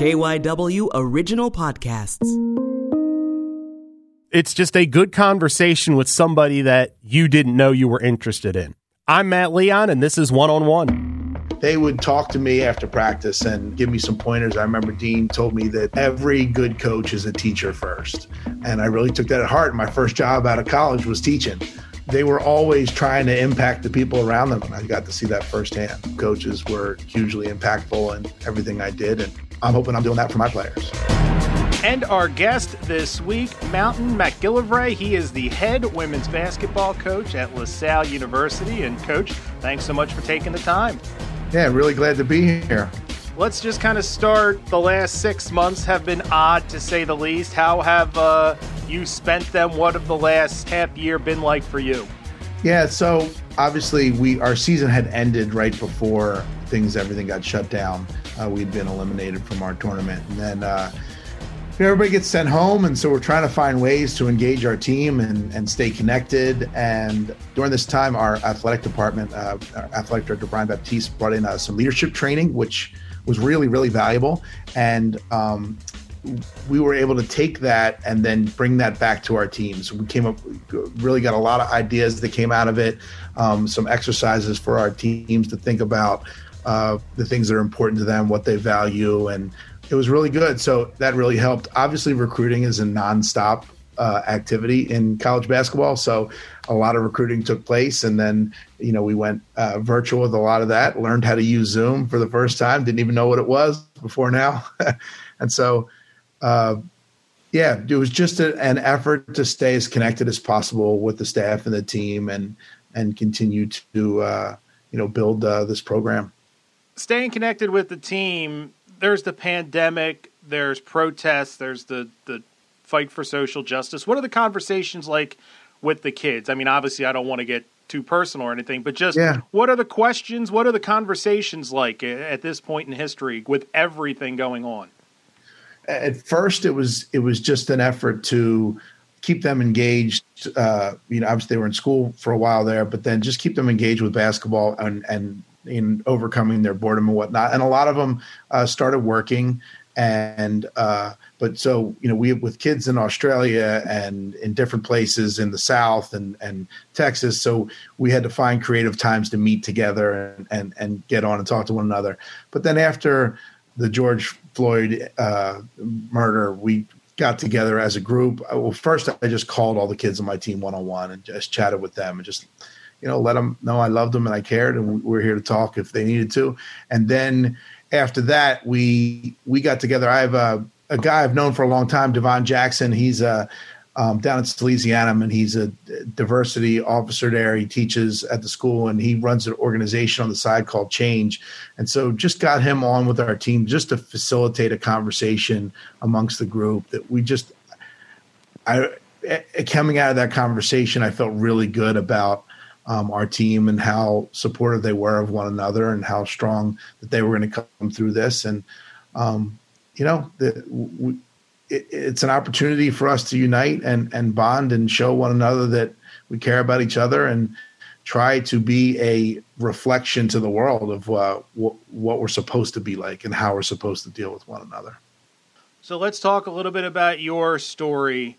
KYW Original Podcasts. It's just a good conversation with somebody that you didn't know you were interested in. I'm Matt Leon, and this is One on One. They would talk to me after practice and give me some pointers. I remember Dean told me that every good coach is a teacher first. And I really took that at heart. My first job out of college was teaching they were always trying to impact the people around them. And I got to see that firsthand. Coaches were hugely impactful in everything I did. And I'm hoping I'm doing that for my players. And our guest this week, Mountain MacGillivray. He is the head women's basketball coach at LaSalle University. And, coach, thanks so much for taking the time. Yeah, really glad to be here. Let's just kind of start. The last six months have been odd to say the least. How have uh, you spent them? What have the last half year been like for you? Yeah, so obviously we our season had ended right before things everything got shut down. Uh, we'd been eliminated from our tournament, and then uh, everybody gets sent home, and so we're trying to find ways to engage our team and, and stay connected. And during this time, our athletic department, uh, our athletic director Brian Baptiste, brought in uh, some leadership training, which was really really valuable and um, we were able to take that and then bring that back to our teams. We came up, really got a lot of ideas that came out of it, um, some exercises for our teams to think about uh, the things that are important to them, what they value, and it was really good. So that really helped. Obviously, recruiting is a nonstop uh, activity in college basketball. So a lot of recruiting took place, and then you know we went uh, virtual with a lot of that. Learned how to use Zoom for the first time. Didn't even know what it was before now, and so. Uh, yeah, it was just a, an effort to stay as connected as possible with the staff and the team, and and continue to uh, you know build uh, this program. Staying connected with the team. There's the pandemic. There's protests. There's the the fight for social justice. What are the conversations like with the kids? I mean, obviously, I don't want to get too personal or anything, but just yeah. what are the questions? What are the conversations like at this point in history with everything going on? At first, it was it was just an effort to keep them engaged. Uh, you know, obviously they were in school for a while there, but then just keep them engaged with basketball and and in overcoming their boredom and whatnot. And a lot of them uh, started working and uh, but so you know we with kids in australia and in different places in the south and and texas so we had to find creative times to meet together and and, and get on and talk to one another but then after the george floyd uh, murder we got together as a group well first i just called all the kids on my team one-on-one and just chatted with them and just you know let them know i loved them and i cared and we are here to talk if they needed to and then after that, we we got together. I have a, a guy I've known for a long time, Devon Jackson. He's a um, down in Salesianum, and he's a diversity officer there. He teaches at the school, and he runs an organization on the side called Change. And so, just got him on with our team just to facilitate a conversation amongst the group that we just. I coming out of that conversation, I felt really good about um, our team and how supportive they were of one another and how strong that they were going to come through this. And, um, you know, the, it, it's an opportunity for us to unite and, and bond and show one another that we care about each other and try to be a reflection to the world of uh, what, what we're supposed to be like and how we're supposed to deal with one another. So let's talk a little bit about your story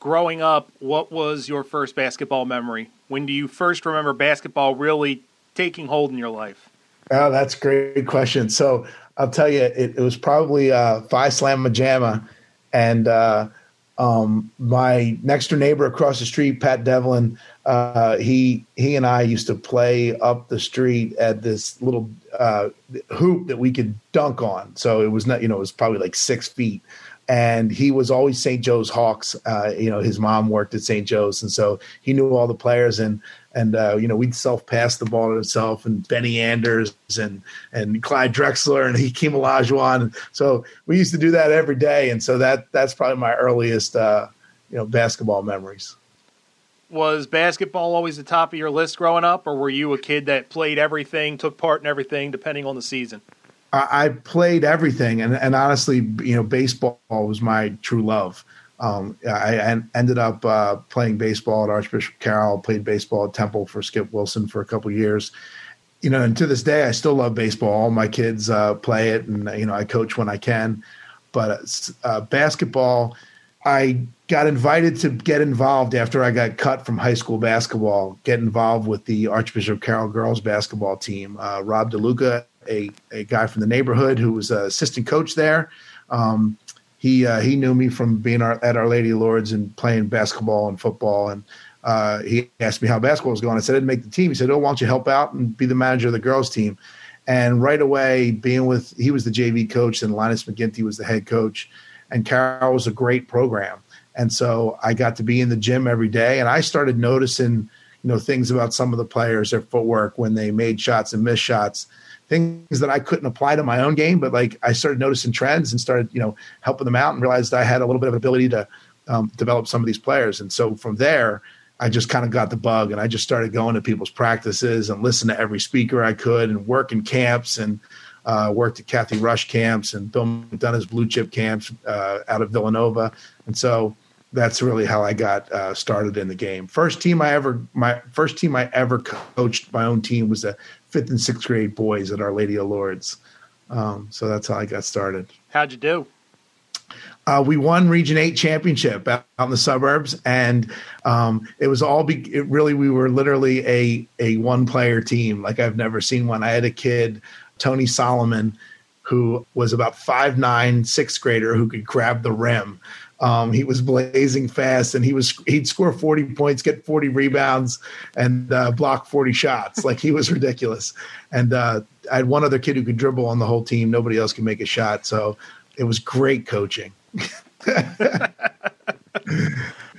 growing up, what was your first basketball memory? When do you first remember basketball really taking hold in your life? Oh, that's a great question. So I'll tell you, it, it was probably uh, Phi Slamma Jamma, and uh, um, my next door neighbor across the street, Pat Devlin, uh, he he and I used to play up the street at this little uh, hoop that we could dunk on. So it was not, you know, it was probably like six feet and he was always St. Joe's Hawks. Uh, you know, his mom worked at St. Joe's, and so he knew all the players. And and uh, you know, we'd self pass the ball to himself, and Benny Anders and and Clyde Drexler and Hakeem Olajuwon. So we used to do that every day, and so that that's probably my earliest uh, you know basketball memories. Was basketball always the top of your list growing up, or were you a kid that played everything, took part in everything, depending on the season? I, played everything, and, and honestly, you know, baseball was my true love. Um, I, ended up uh, playing baseball at Archbishop Carroll, played baseball at Temple for Skip Wilson for a couple years. you know, and to this day, I still love baseball. All my kids uh, play it, and you know, I coach when I can. But uh, basketball, I got invited to get involved after I got cut from high school basketball. Get involved with the Archbishop Carroll girls basketball team. Uh, Rob DeLuca, a a guy from the neighborhood who was an assistant coach there. Um, he uh, he knew me from being our, at Our Lady of Lourdes and playing basketball and football and uh, he asked me how basketball was going. I said, I didn't make the team. He said, Oh, why don't you help out and be the manager of the girls' team? And right away, being with, he was the JV coach, and Linus McGinty was the head coach. And Carroll was a great program. And so I got to be in the gym every day, and I started noticing, you know, things about some of the players, their footwork when they made shots and missed shots, things that I couldn't apply to my own game. But like I started noticing trends and started, you know, helping them out and realized I had a little bit of ability to um, develop some of these players. And so from there, I just kind of got the bug and I just started going to people's practices and listen to every speaker I could and work in camps and uh, worked at Cathy Rush camps and Bill McDonough's blue chip camps uh, out of Villanova. And so that's really how I got uh, started in the game. First team I ever, my first team I ever coached my own team was the fifth and sixth grade boys at Our Lady of Lourdes. Um, so that's how I got started. How'd you do? Uh, we won Region Eight championship out in the suburbs, and um, it was all. Be, it really, we were literally a a one player team like I've never seen one. I had a kid, Tony Solomon, who was about five nine, sixth grader who could grab the rim. Um, he was blazing fast, and he was he'd score forty points, get forty rebounds, and uh, block forty shots. Like he was ridiculous. And uh, I had one other kid who could dribble on the whole team. Nobody else could make a shot. So it was great coaching.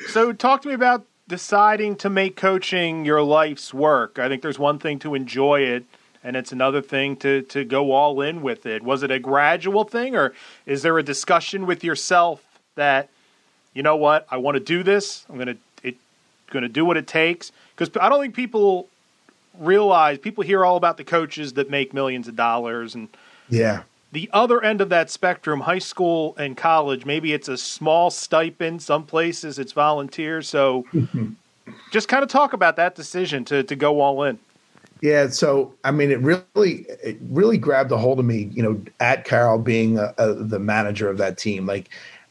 so, talk to me about deciding to make coaching your life's work. I think there's one thing to enjoy it, and it's another thing to to go all in with it. Was it a gradual thing, or is there a discussion with yourself that you know what I want to do this? I'm gonna it to do what it takes because I don't think people realize people hear all about the coaches that make millions of dollars and yeah the other end of that spectrum, high school and college, maybe it's a small stipend. Some places it's volunteer. So mm-hmm. just kind of talk about that decision to, to go all in. Yeah, so I mean, it really, it really grabbed a hold of me. You know, at Carroll being a, a, the manager of that team, like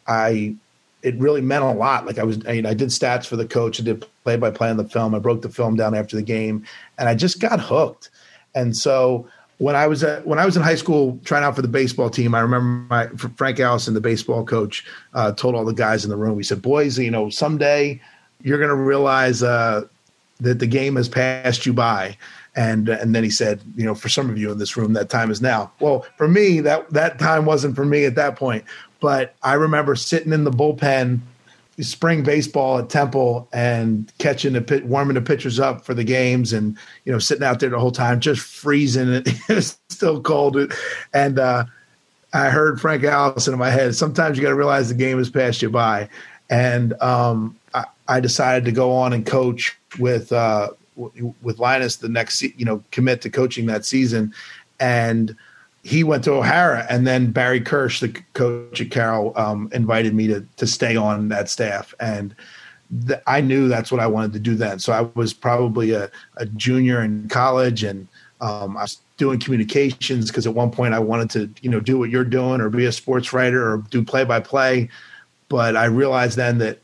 I, it really meant a lot. Like I was, I, I did stats for the coach. I did play by play on the film. I broke the film down after the game, and I just got hooked. And so when I was at, when I was in high school trying out for the baseball team, I remember my Frank Allison, the baseball coach, uh, told all the guys in the room. He said, "Boys, you know, someday you're going to realize uh, that the game has passed you by." And and then he said, "You know, for some of you in this room, that time is now." Well, for me, that that time wasn't for me at that point. But I remember sitting in the bullpen spring baseball at Temple and catching the pit, warming the pitchers up for the games, and you know sitting out there the whole time, just freezing. It still cold, and uh, I heard Frank Allison in my head. Sometimes you got to realize the game has passed you by, and um, I, I, decided to go on and coach with uh, with Linus the next, you know, commit to coaching that season, and he went to O'Hara, and then Barry Kirsch, the coach at Carroll, um, invited me to to stay on that staff, and th- I knew that's what I wanted to do then. So I was probably a, a junior in college, and um, I was doing communications because at one point I wanted to, you know, do what you're doing, or be a sports writer, or do play by play. But I realized then that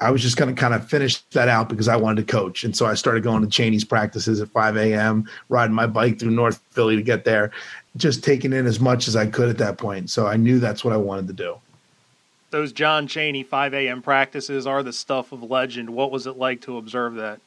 I was just going to kind of finish that out because I wanted to coach. And so I started going to Cheney's practices at 5 a.m., riding my bike through North Philly to get there just taking in as much as I could at that point. So I knew that's what I wanted to do. Those John Cheney 5 a.m. practices are the stuff of legend. What was it like to observe that?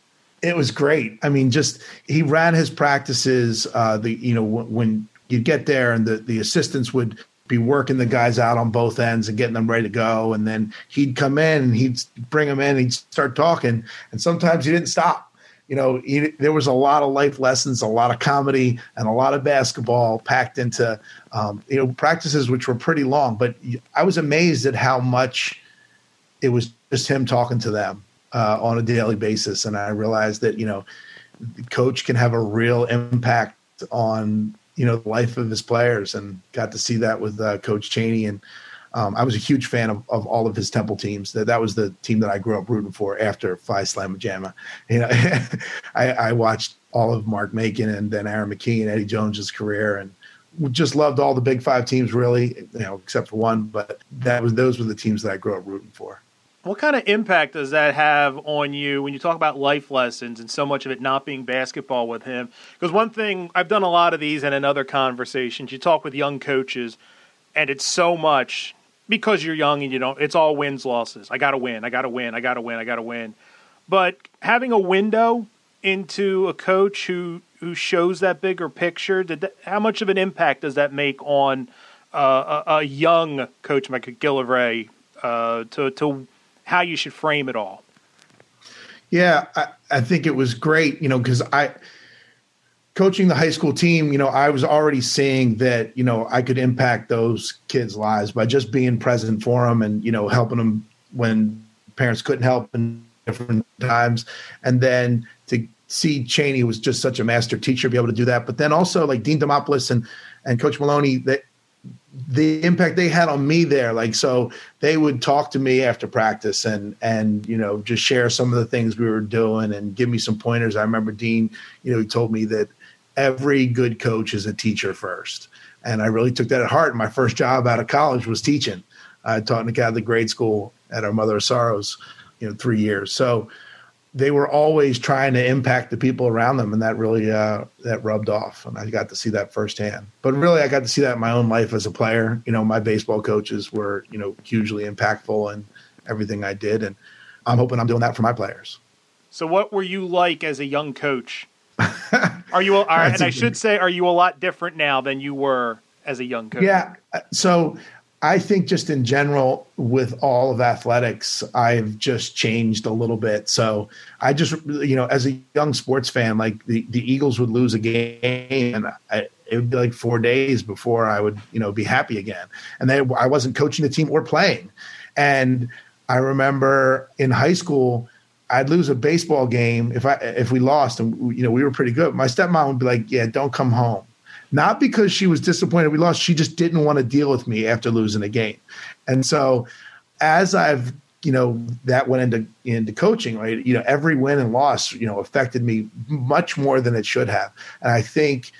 It was great. I mean, just he ran his practices. Uh, the you know when you'd get there and the the assistants would be working the guys out on both ends and getting them ready to go, and then he'd come in and he'd bring them in. And he'd start talking, and sometimes he didn't stop you know, he, there was a lot of life lessons, a lot of comedy, and a lot of basketball packed into, um, you know, practices which were pretty long. But I was amazed at how much it was just him talking to them uh, on a daily basis, and I realized that you know, the coach can have a real impact on you know the life of his players, and got to see that with uh, Coach Cheney and. um, I was a huge fan of, of all of his Temple teams. That that was the team that I grew up rooting for after Phi Slamma Jamma. You know, I, I, watched all of Mark Macon and then Aaron McKie and Eddie Jones's career, and just loved all the Big Five teams, really. You know, except for one, but that was those were the teams that I grew up rooting for. What kind of impact does that have on you when you talk about life lessons and so much of it not being basketball with him? Because one thing I've done a lot of these and in other conversations, you talk with young coaches, and it's so much because you're young and you don't. It's all wins losses. I got to win. I got to win. I got to win. I got to win. But having a window into a coach who who shows that bigger picture, did that, how much of an impact does that make on uh, a, a, young coach like MacGillivray uh, to to how you should frame it all. Yeah, I, I think it was great, you know, because I coaching the high school team, you know, I was already seeing that, you know, I could impact those kids' lives by just being present for them and, you know, helping them when parents couldn't help in different times. And then to see Cheney was just such a master teacher, be able to do that. But then also like Dean Demopoulos and, and Coach Maloney, that the impact they had on me there. Like so they would talk to me after practice and and you know just share some of the things we were doing and give me some pointers. I remember dean you know he told me that every good coach is a teacher first. And i really took that at heart. My first job out of college was teaching. I taught in a catholic grade school at our mother of sorrows you know three years. So they were always trying to impact the people around them, and that really uh, that rubbed off. And I got to see that firsthand. But really, I got to see that in my own life as a player. You know, my baseball coaches were you know hugely impactful in everything I did, and I'm hoping I'm doing that for my players. So, what were you like as a young coach? are you? Are, and I should say, are you a lot different now than you were as a young coach? Yeah. So I think just in general with all of athletics, I've just changed a little bit. So I just, you know, as a young sports fan, like the, the Eagles would lose a game and I, it would be like four days before I would, you know, be happy again. And then I wasn't coaching the team or playing. And I remember in high school, I'd lose a baseball game if I if we lost and you know we were pretty good. My stepmom would be like, "Yeah, don't come home." Not because she was disappointed we lost. She just didn't want to deal with me after losing a game. And so as I've you know that went into into coaching right you know every win and loss you know affected me much more than it should have and i think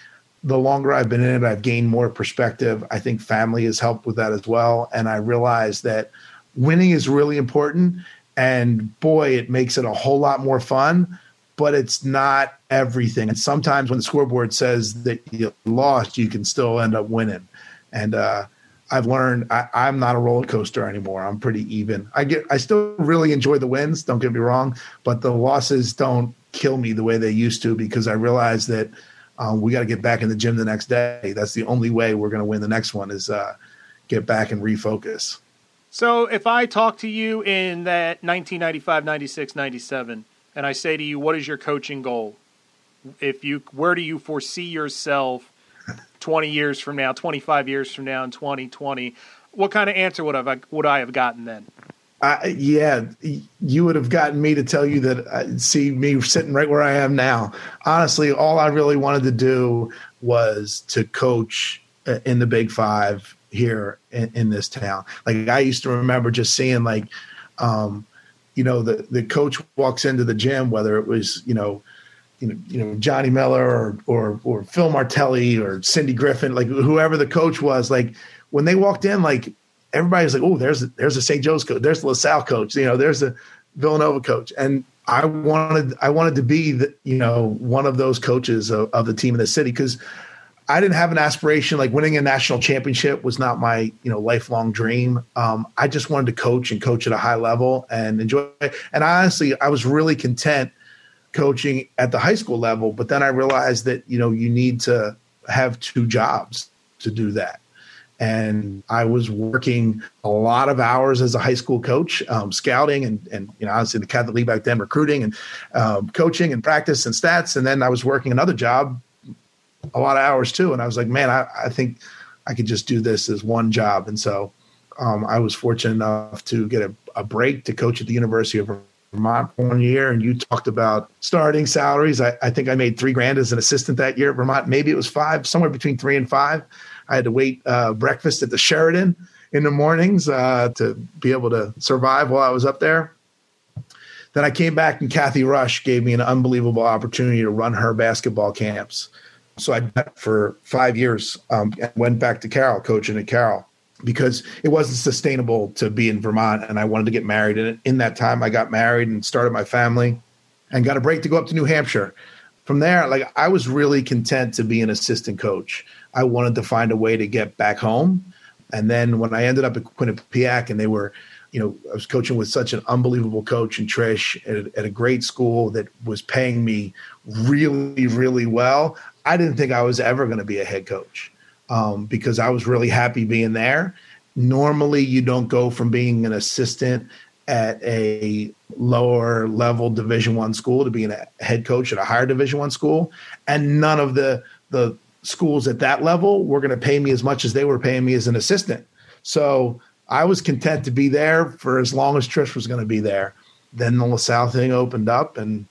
the longer i've been in it i've gained more perspective i think family has helped with that as well and i realize that winning is really important and boy it makes it a whole lot more fun but it's not everything. And sometimes when the scoreboard says that you lost, you can still end up winning. And uh, I've learned I, am not a roller coaster anymore. I'm pretty even. I get I still really enjoy the wins. Don't get me wrong, but the losses don't kill me the way they used to because I realize that um, we got to get back in the gym the next day. That's the only way we're going to win the next one is uh, get back and refocus. So if I talk to you in that 1995, 96, 97 and I say to you, what is your coaching goal? If you, where do you foresee yourself 20 years from now, 25 years from now, in 2020? What kind of answer would I would I have gotten then? Uh, yeah, you would have gotten me to tell you that uh, see me sitting right where I am now. Honestly, all I really wanted to do was to coach uh, in the Big Five here in, in this town. Like I used to remember just seeing like um, you know the the coach walks into the gym, whether it was you know you know, you know Johnny Miller or or or Phil Martelli or Cindy Griffin, like whoever the coach was, like when they walked in, like everybody's like, oh, there's there's a St. Joe's coach, there's the LaSalle coach, you know, there's a Villanova coach, and I wanted I wanted to be the you know one of those coaches of, of the team in the city because I didn't have an aspiration like winning a national championship was not my you know lifelong dream. Um, I just wanted to coach and coach at a high level and enjoy. And honestly, I was really content coaching at the high school level. But then I realized that you know you need to have two jobs to do that. And I was working a lot of hours as a high school coach, um, scouting and and you know obviously the Catholic League back then, recruiting and um, coaching and practice and stats. And then I was working another job a lot of hours too. And I was like, man, I, I think I could just do this as one job. And so um, I was fortunate enough to get a, a, break to coach at the University of Vermont one year. And you talked about starting salaries. I, I, think I made three grand as an assistant that year at Vermont. Maybe it was five, somewhere between three and five. I had to wait uh, breakfast at the Sheraton in the mornings uh, to be able to survive while I was up there. Then I came back, and Cathy Rush gave me an unbelievable opportunity to run her basketball camps. So I for five years um, and went back to Carroll, coaching at Carroll, because it wasn't sustainable to be in Vermont, and I wanted to get married. And in that time, I got married and started my family, and got a break to go up to New Hampshire. From there, like I was really content to be an assistant coach. I wanted to find a way to get back home. And then when I ended up at Quinnipiac, and they were you know, I was coaching with such an unbelievable coach and Trish at, at, a great school that was paying me really, really well. I didn't think I was ever going to be a head coach um, because I was really happy being there. Normally, you don't go from being an assistant at a lower level Division One school to being a head coach at a higher Division One school, and none of the the schools at that level were going to pay me as much as they were paying me as an assistant. So I was content to be there for as long as Trish was going to be there. Then the LaSalle thing opened up and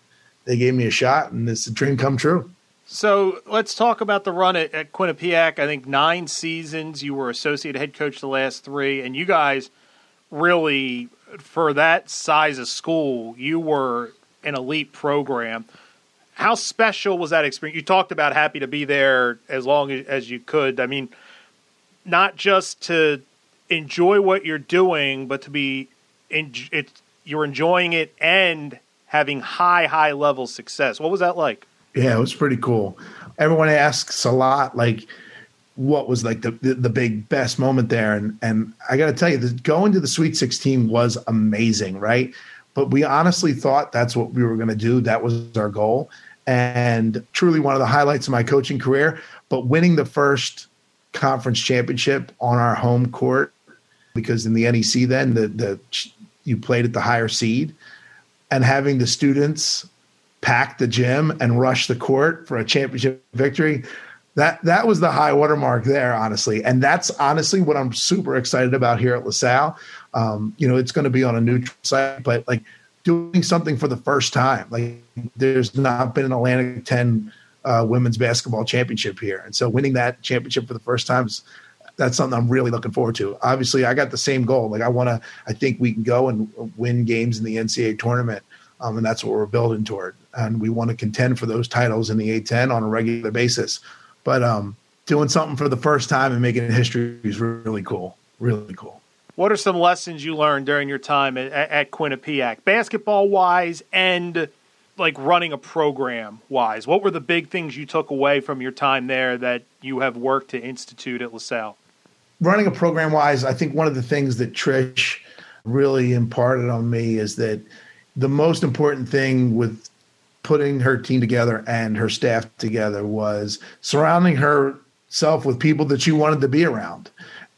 they gave me a shot, and it's a dream come true. So let's talk about the run at, at Quinnipiac. I think nine seasons. You were associate head coach the last three, and you guys really, for that size of school, you were an elite program. How special was that experience? You talked about happy to be there as long as you could. I mean, not just to enjoy what you're doing, but to be in, it, you're enjoying it and having high, high level success. What was that like? Yeah, it was pretty cool. Everyone asks a lot, like, what was like the, the, the big best moment there, and and I got to tell you, the, going to the Sweet 16 was amazing, right? But we honestly thought that's what we were going to do. That was our goal, and truly one of the highlights of my coaching career. But winning the first conference championship on our home court because in the NEC then the the you played at the higher seed and having the students pack the gym and rush the court for a championship victory that that was the high watermark there honestly and that's honestly what i'm super excited about here at lasalle um, you know it's going to be on a neutral site but like doing something for the first time like there's not been an atlantic 10 uh, women's basketball championship here and so winning that championship for the first time is that's something I'm really looking forward to. Obviously, I got the same goal. Like I want to, I think we can go and win games in the NCAA tournament, um, and that's what we're building toward. And we want to contend for those titles in the A10 on a regular basis. But um, doing something for the first time and making history is really cool. Really cool. What are some lessons you learned during your time at, at Quinnipiac, basketball wise, and like running a program wise? What were the big things you took away from your time there that you have worked to institute at LaSalle? running a program wise, I think one of the things that Trish really imparted on me is that the most important thing with putting her team together and her staff together was surrounding herself with people that she wanted to be around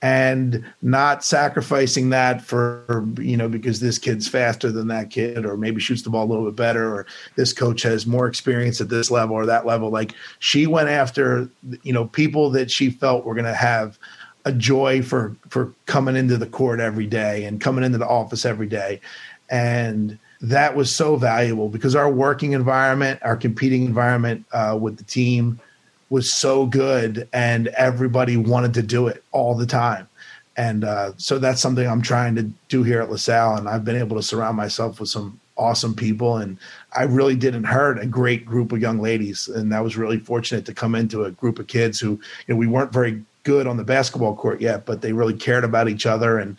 and not sacrificing that for you know because this kid's faster than that kid or maybe shoots the ball a little bit better or this coach has more experience at this level or that level. Like she went after you know people that she felt were going to have a joy for for coming into the court every day and coming into the office every day. And that was so valuable because our working environment our competing environment uh, with the team was so good and everybody wanted to do it all the time. And uh, so that's something i'm trying to do here at lasalle and i've been able to surround myself with some awesome people and i really did not hurt a great group of young ladies and i was really fortunate to come into a group of kids who you know we weren't very good on the basketball court yet, but they really cared about each other and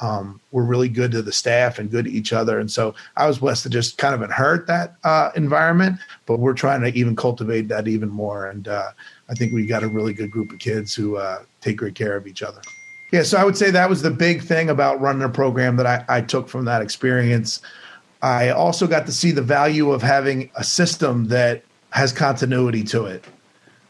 um, were really good to the staff and good to each other. And so I was blessed to just kind of inherit that uh, environment, but we're trying to even cultivate that even more. And uh, I think we got a really good group of kids who uh, take great care of each other. Yeah, so I would say that was the big thing about running a program that I, I took from that experience. I also got to see the value of having a system that has continuity to it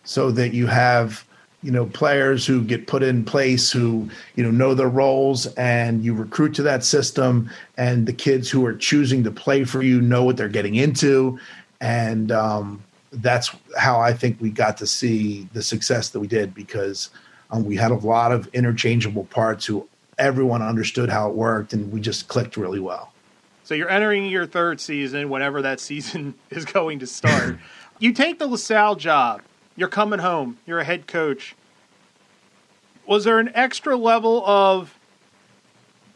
so that you have you know players who get put in place who you know know their roles and you recruit to that system and the kids who are choosing to play for you know what they're getting into. And um, that's how i think we got to see the success that we did because um, we had a lot of interchangeable parts who everyone understood how it worked and we just clicked really well. So you're entering your third season whenever that season is going to start. You take the lasalle job you're coming home. You're a head coach. Was there an extra level of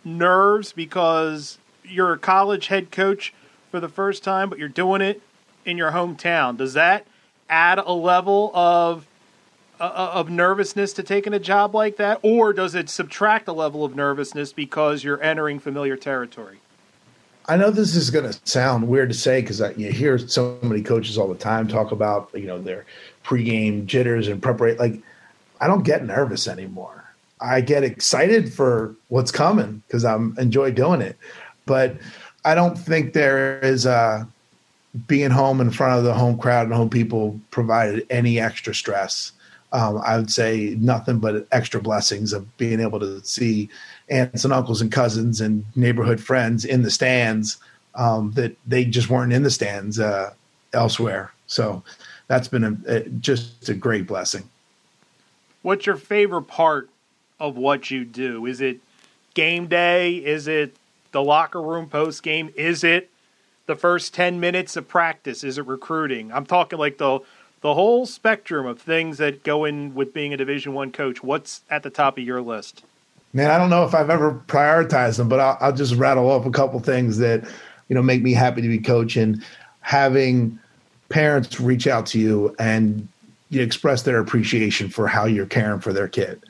nerves because you're a college head coach for the first time, but you're doing it in your hometown. Does that add a level of uh, uh, of nervousness to taking a job like that, or does it subtract a level of nervousness because you're entering familiar territory? I know this is going to sound weird to say because you hear so many coaches all the time talk about you know their pregame jitters and preparation. Like, I don't get nervous anymore. I get excited for what's coming because I'm enjoy doing it, but I don't think there is a being home in front of the home crowd and home people provided any extra stress um, I would say nothing but extra blessings of being able to see aunts and uncles and cousins and neighborhood friends in the stands um, that they just weren't in the stands uh, elsewhere. So that's been a, a, just a great blessing. What's your favorite part of what you do? Is it game day? Is it the locker room post game? Is it the first 10 minutes of practice? Is it recruiting? I'm talking like the the whole spectrum of things that go in with being a Division One coach. What's at the top of your list? Man, I don't know if I've ever prioritized them, but I'll, I'll just rattle off a couple things that you know make me happy to be coaching. Having parents reach out to you and you express their appreciation for how you're caring for their kid.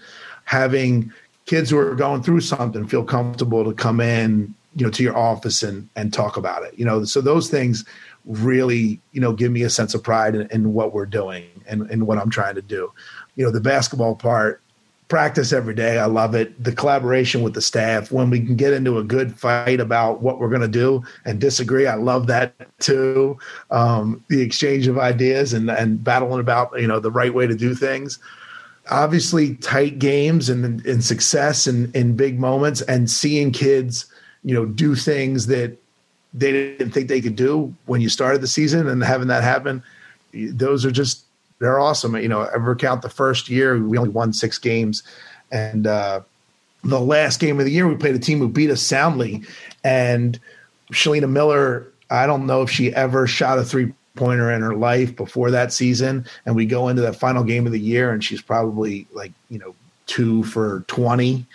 Having kids who are going through something feel comfortable to come in, you know, to your office and and talk about it. You know, so those things really, you know, give me a sense of pride in, in what we're doing and, and what I'm trying to do. You know, the basketball part, practice every day. I love it. The collaboration with the staff, when we can get into a good fight about what we're going to do and disagree, I love that too. Um, the exchange of ideas and, and battling about, you know, the right way to do things. Obviously, tight games and, and success and in big moments and seeing kids, you know, do things that they didn't think they could do when you started the season and having that happen, those are just they're awesome. You know, ever count the first year we only won six games, and uh, the last game of the year we played a team who beat us soundly, and Shalina Miller. I don't know if she ever shot a three pointer in her life before that season, and we go into that final game of the year, and she's probably like you know two for twenty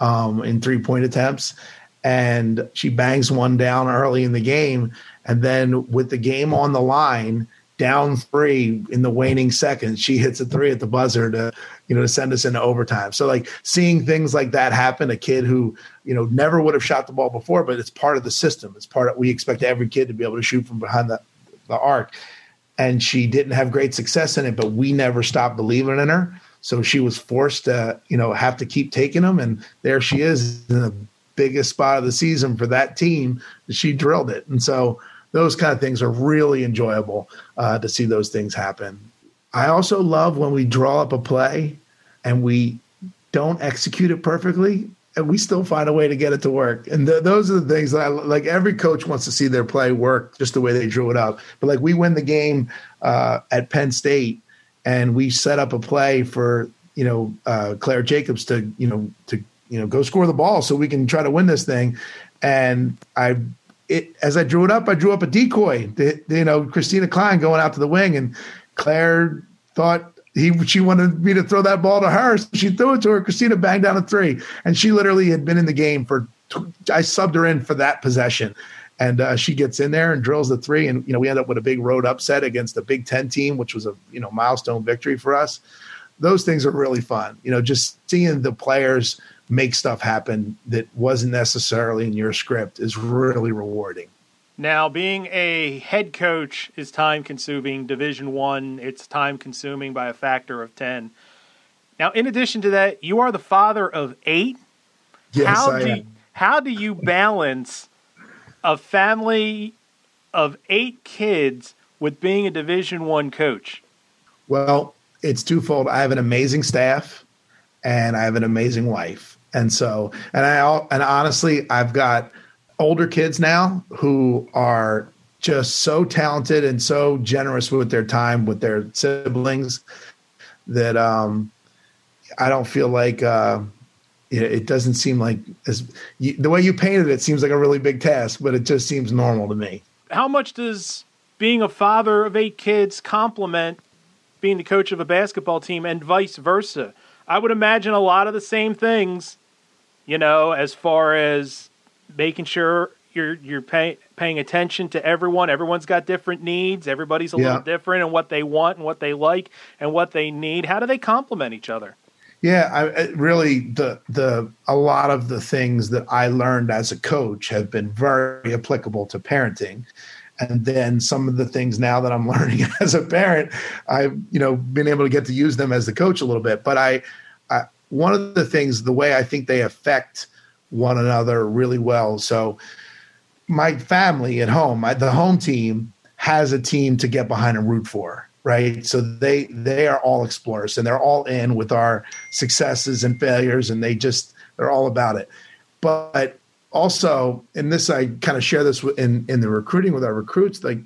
um, in three point attempts, and she bangs one down early in the game. And then with the game on the line, down three in the waning seconds, she hits a three at the buzzer to, you know, to send us into overtime. So like seeing things like that happen, a kid who, you know, never would have shot the ball before, but it's part of the system. It's part of we expect every kid to be able to shoot from behind the, the arc. And she didn't have great success in it, but we never stopped believing in her. So she was forced to, you know, have to keep taking them. And there she is in the biggest spot of the season for that team, she drilled it. And so those kind of things are really enjoyable uh, to see those things happen. I also love when we draw up a play and we don't execute it perfectly and we still find a way to get it to work. And th- those are the things that I like. Every coach wants to see their play work just the way they drew it up. But like we win the game uh, at Penn State and we set up a play for you know uh, Claire Jacobs to you know to you know, go score the ball so we can try to win this thing. And I, it as I drew it up, I drew up a decoy. The, you know, Christina Klein going out to the wing, and Claire thought he she wanted me to throw that ball to her. So she threw it to her. Christina banged down a three, and she literally had been in the game for. I subbed her in for that possession, and uh, she gets in there and drills the three, and you know we end up with a big road upset against the Big Ten team, which was a you know milestone victory for us. Those things are really fun. You know, just seeing the players make stuff happen that wasn't necessarily in your script is really rewarding. Now, being a head coach is time consuming. Division One, it's time consuming by a factor of ten. Now, in addition to that, you are the father of eight. Yes, how I do am. how do you balance a family of eight kids with being a Division One coach? Well, it's twofold. I have an amazing staff, and I have an amazing wife. And so, and I and honestly, I've got older kids now who are just so talented and so generous with their time with their siblings that um, I don't feel like uh, it, it doesn't seem like as you, the way you painted it seems like a really big task, but it just seems normal to me. How much does being a father of eight kids complement being the coach of a basketball team and vice versa? I would imagine a lot of the same things You know, as far as making sure you're you're pay, paying attention to everyone. Everyone's got different needs. Everybody's a Yeah. little different in what they want and what they like and what they need. How do they complement each other? Yeah, I, really the the a lot of the things that I learned as a coach have been very applicable to parenting. And then some of the things now that I'm learning as a parent, I've you know been able to get to use them as the coach a little bit. But I, I one of the things, the way I think they affect one another really well. So my family at home, my, the home team has a team to get behind and root for, right? So they they are all explorers and they're all in with our successes and failures, and they just they're all about it. But also, and this I kind of share this in in the recruiting with our recruits, like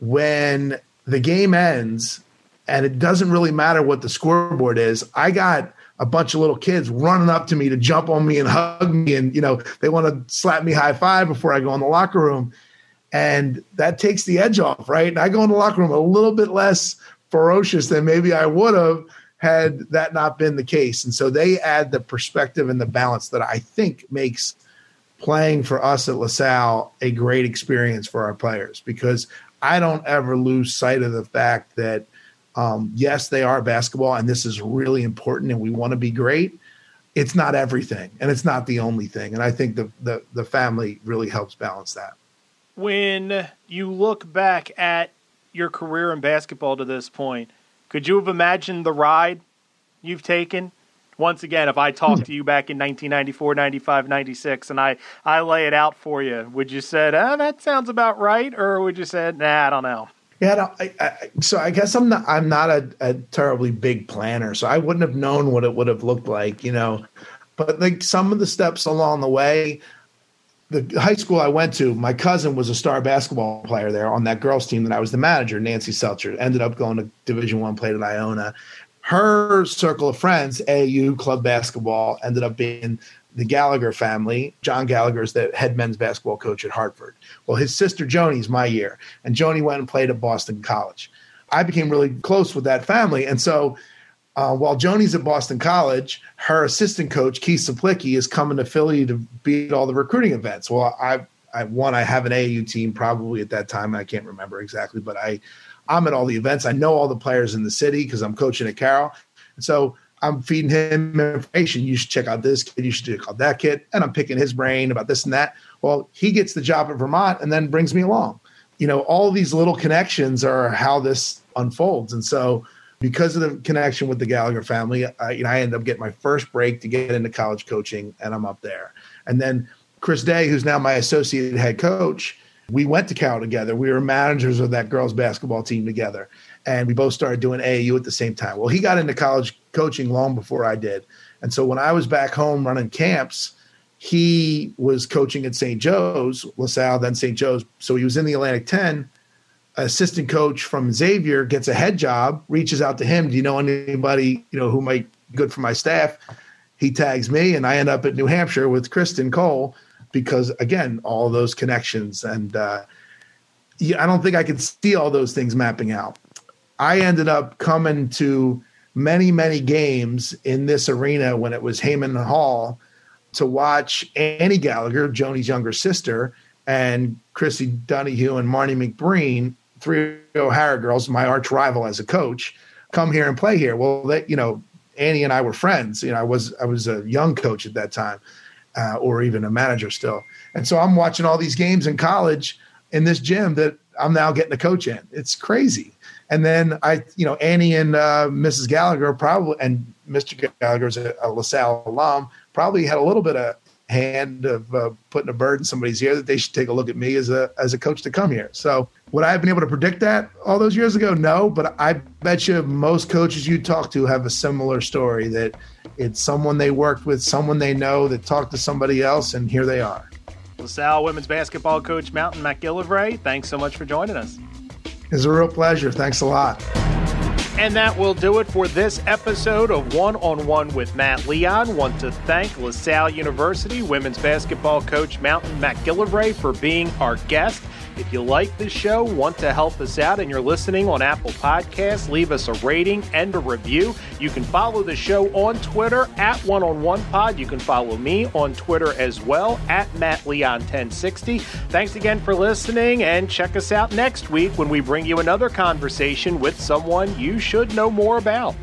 when the game ends and it doesn't really matter what the scoreboard is, I got a bunch of little kids running up to me to jump on me and hug me and you know they want to slap me high five before I go in the locker room. And that takes the edge off right? And I go in the locker room a little bit less ferocious than maybe I would have had that not been the case. And so they add the perspective and the balance that I think makes playing for us at LaSalle a great experience for our players. Because I don't ever lose sight of the fact that um, yes, they are basketball, and this is really important, and we want to be great. It's not everything, and it's not the only thing. And I think the the, the family really helps balance that. When you look back at your career in basketball to this point, could you have imagined the ride you've taken? Once again, if I talked to you back in 1994, 95, 96, and I, I lay it out for you, would you said, oh, that sounds about right? Or would you said, nah, I don't know? Yeah, I, I, so I guess I'm not I'm not a, a terribly big planner, so I wouldn't have known what it would have looked like, you know. But like some of the steps along the way, the high school I went to, my cousin was a star basketball player there on that girls team that I was the manager, Nancy Seltzer. Ended up going to Division One, played at Iona. Her circle of friends, AU club basketball, ended up being the Gallagher family. John Gallagher is the head men's basketball coach at Hartford. Well, his sister Joni's my year, and Joni went and played at Boston College. I became really close with that family, and so uh, while Joni's at Boston College, her assistant coach Keith Cieplicki is coming to Philly to be at all the recruiting events. Well, I, I one I have an AAU team probably at that time. I can't remember exactly, but I I'm at all the events. I know all the players in the city because I'm coaching at Carroll, and so I'm feeding him information. You should check out this kid. You should check out that kid. And I'm picking his brain about this and that. Well, he gets the job at Vermont and then brings me along. You know, all these little connections are how this unfolds. And so, because of the connection with the Gallagher family, I, you know, I end up getting my first break to get into college coaching, and I'm up there. And then Chris Day, who's now my associate head coach, we went to Cal together. We were managers of that girls basketball team together and we both started doing AAU at the same time. Well, he got into college coaching long before I did. And so when I was back home running camps, he was coaching at St. Joe's, LaSalle, then St. Joe's. So he was in the Atlantic 10. Assistant coach from Xavier gets a head job, reaches out to him. Do you know anybody, you know, who might be good for my staff? He tags me and I end up at New Hampshire with Kristen Cole because again, all those connections. And uh, I don't think I could see all those things mapping out. I ended up coming to many, many games in this arena when it was Hayman Hall to watch Annie Gallagher, Joni's younger sister, and Chrissy Donahue and Marnie McBreen, three O'Hara girls, my arch rival as a coach, come here and play here. Well, that you know, Annie and I were friends. You know, I was I was a young coach at that time, uh, or even a manager still. And so I'm watching all these games in college in this gym that I'm now getting to coach in. It's crazy. And then I, you know, Annie and uh, Mrs. Gallagher probably, and Mr. Gallagher's a, a LaSalle alum, probably had a little bit of hand of uh, putting a bird in somebody's ear that they should take a look at me as a as a coach to come here. So would I have been able to predict that all those years ago? No, but I bet you most coaches you talk to have a similar story that it's someone they worked with, someone they know that talked to somebody else, and here they are. LaSalle women's basketball coach Mountain MacGillivray, thanks so much for joining us. It's a real pleasure. Thanks a lot. And that will do it for this episode of One on One with Matt Leon. Want to thank LaSalle University women's basketball coach Mountain MacGillivray for being our guest. If you like this show, want to help us out, and you're listening on Apple Podcasts, leave us a rating and a review. You can follow the show on Twitter at One on One Pod. You can follow me on Twitter as well at Matt Leon 1060. Thanks again for listening, and check us out next week when we bring you another conversation with someone you should know more about.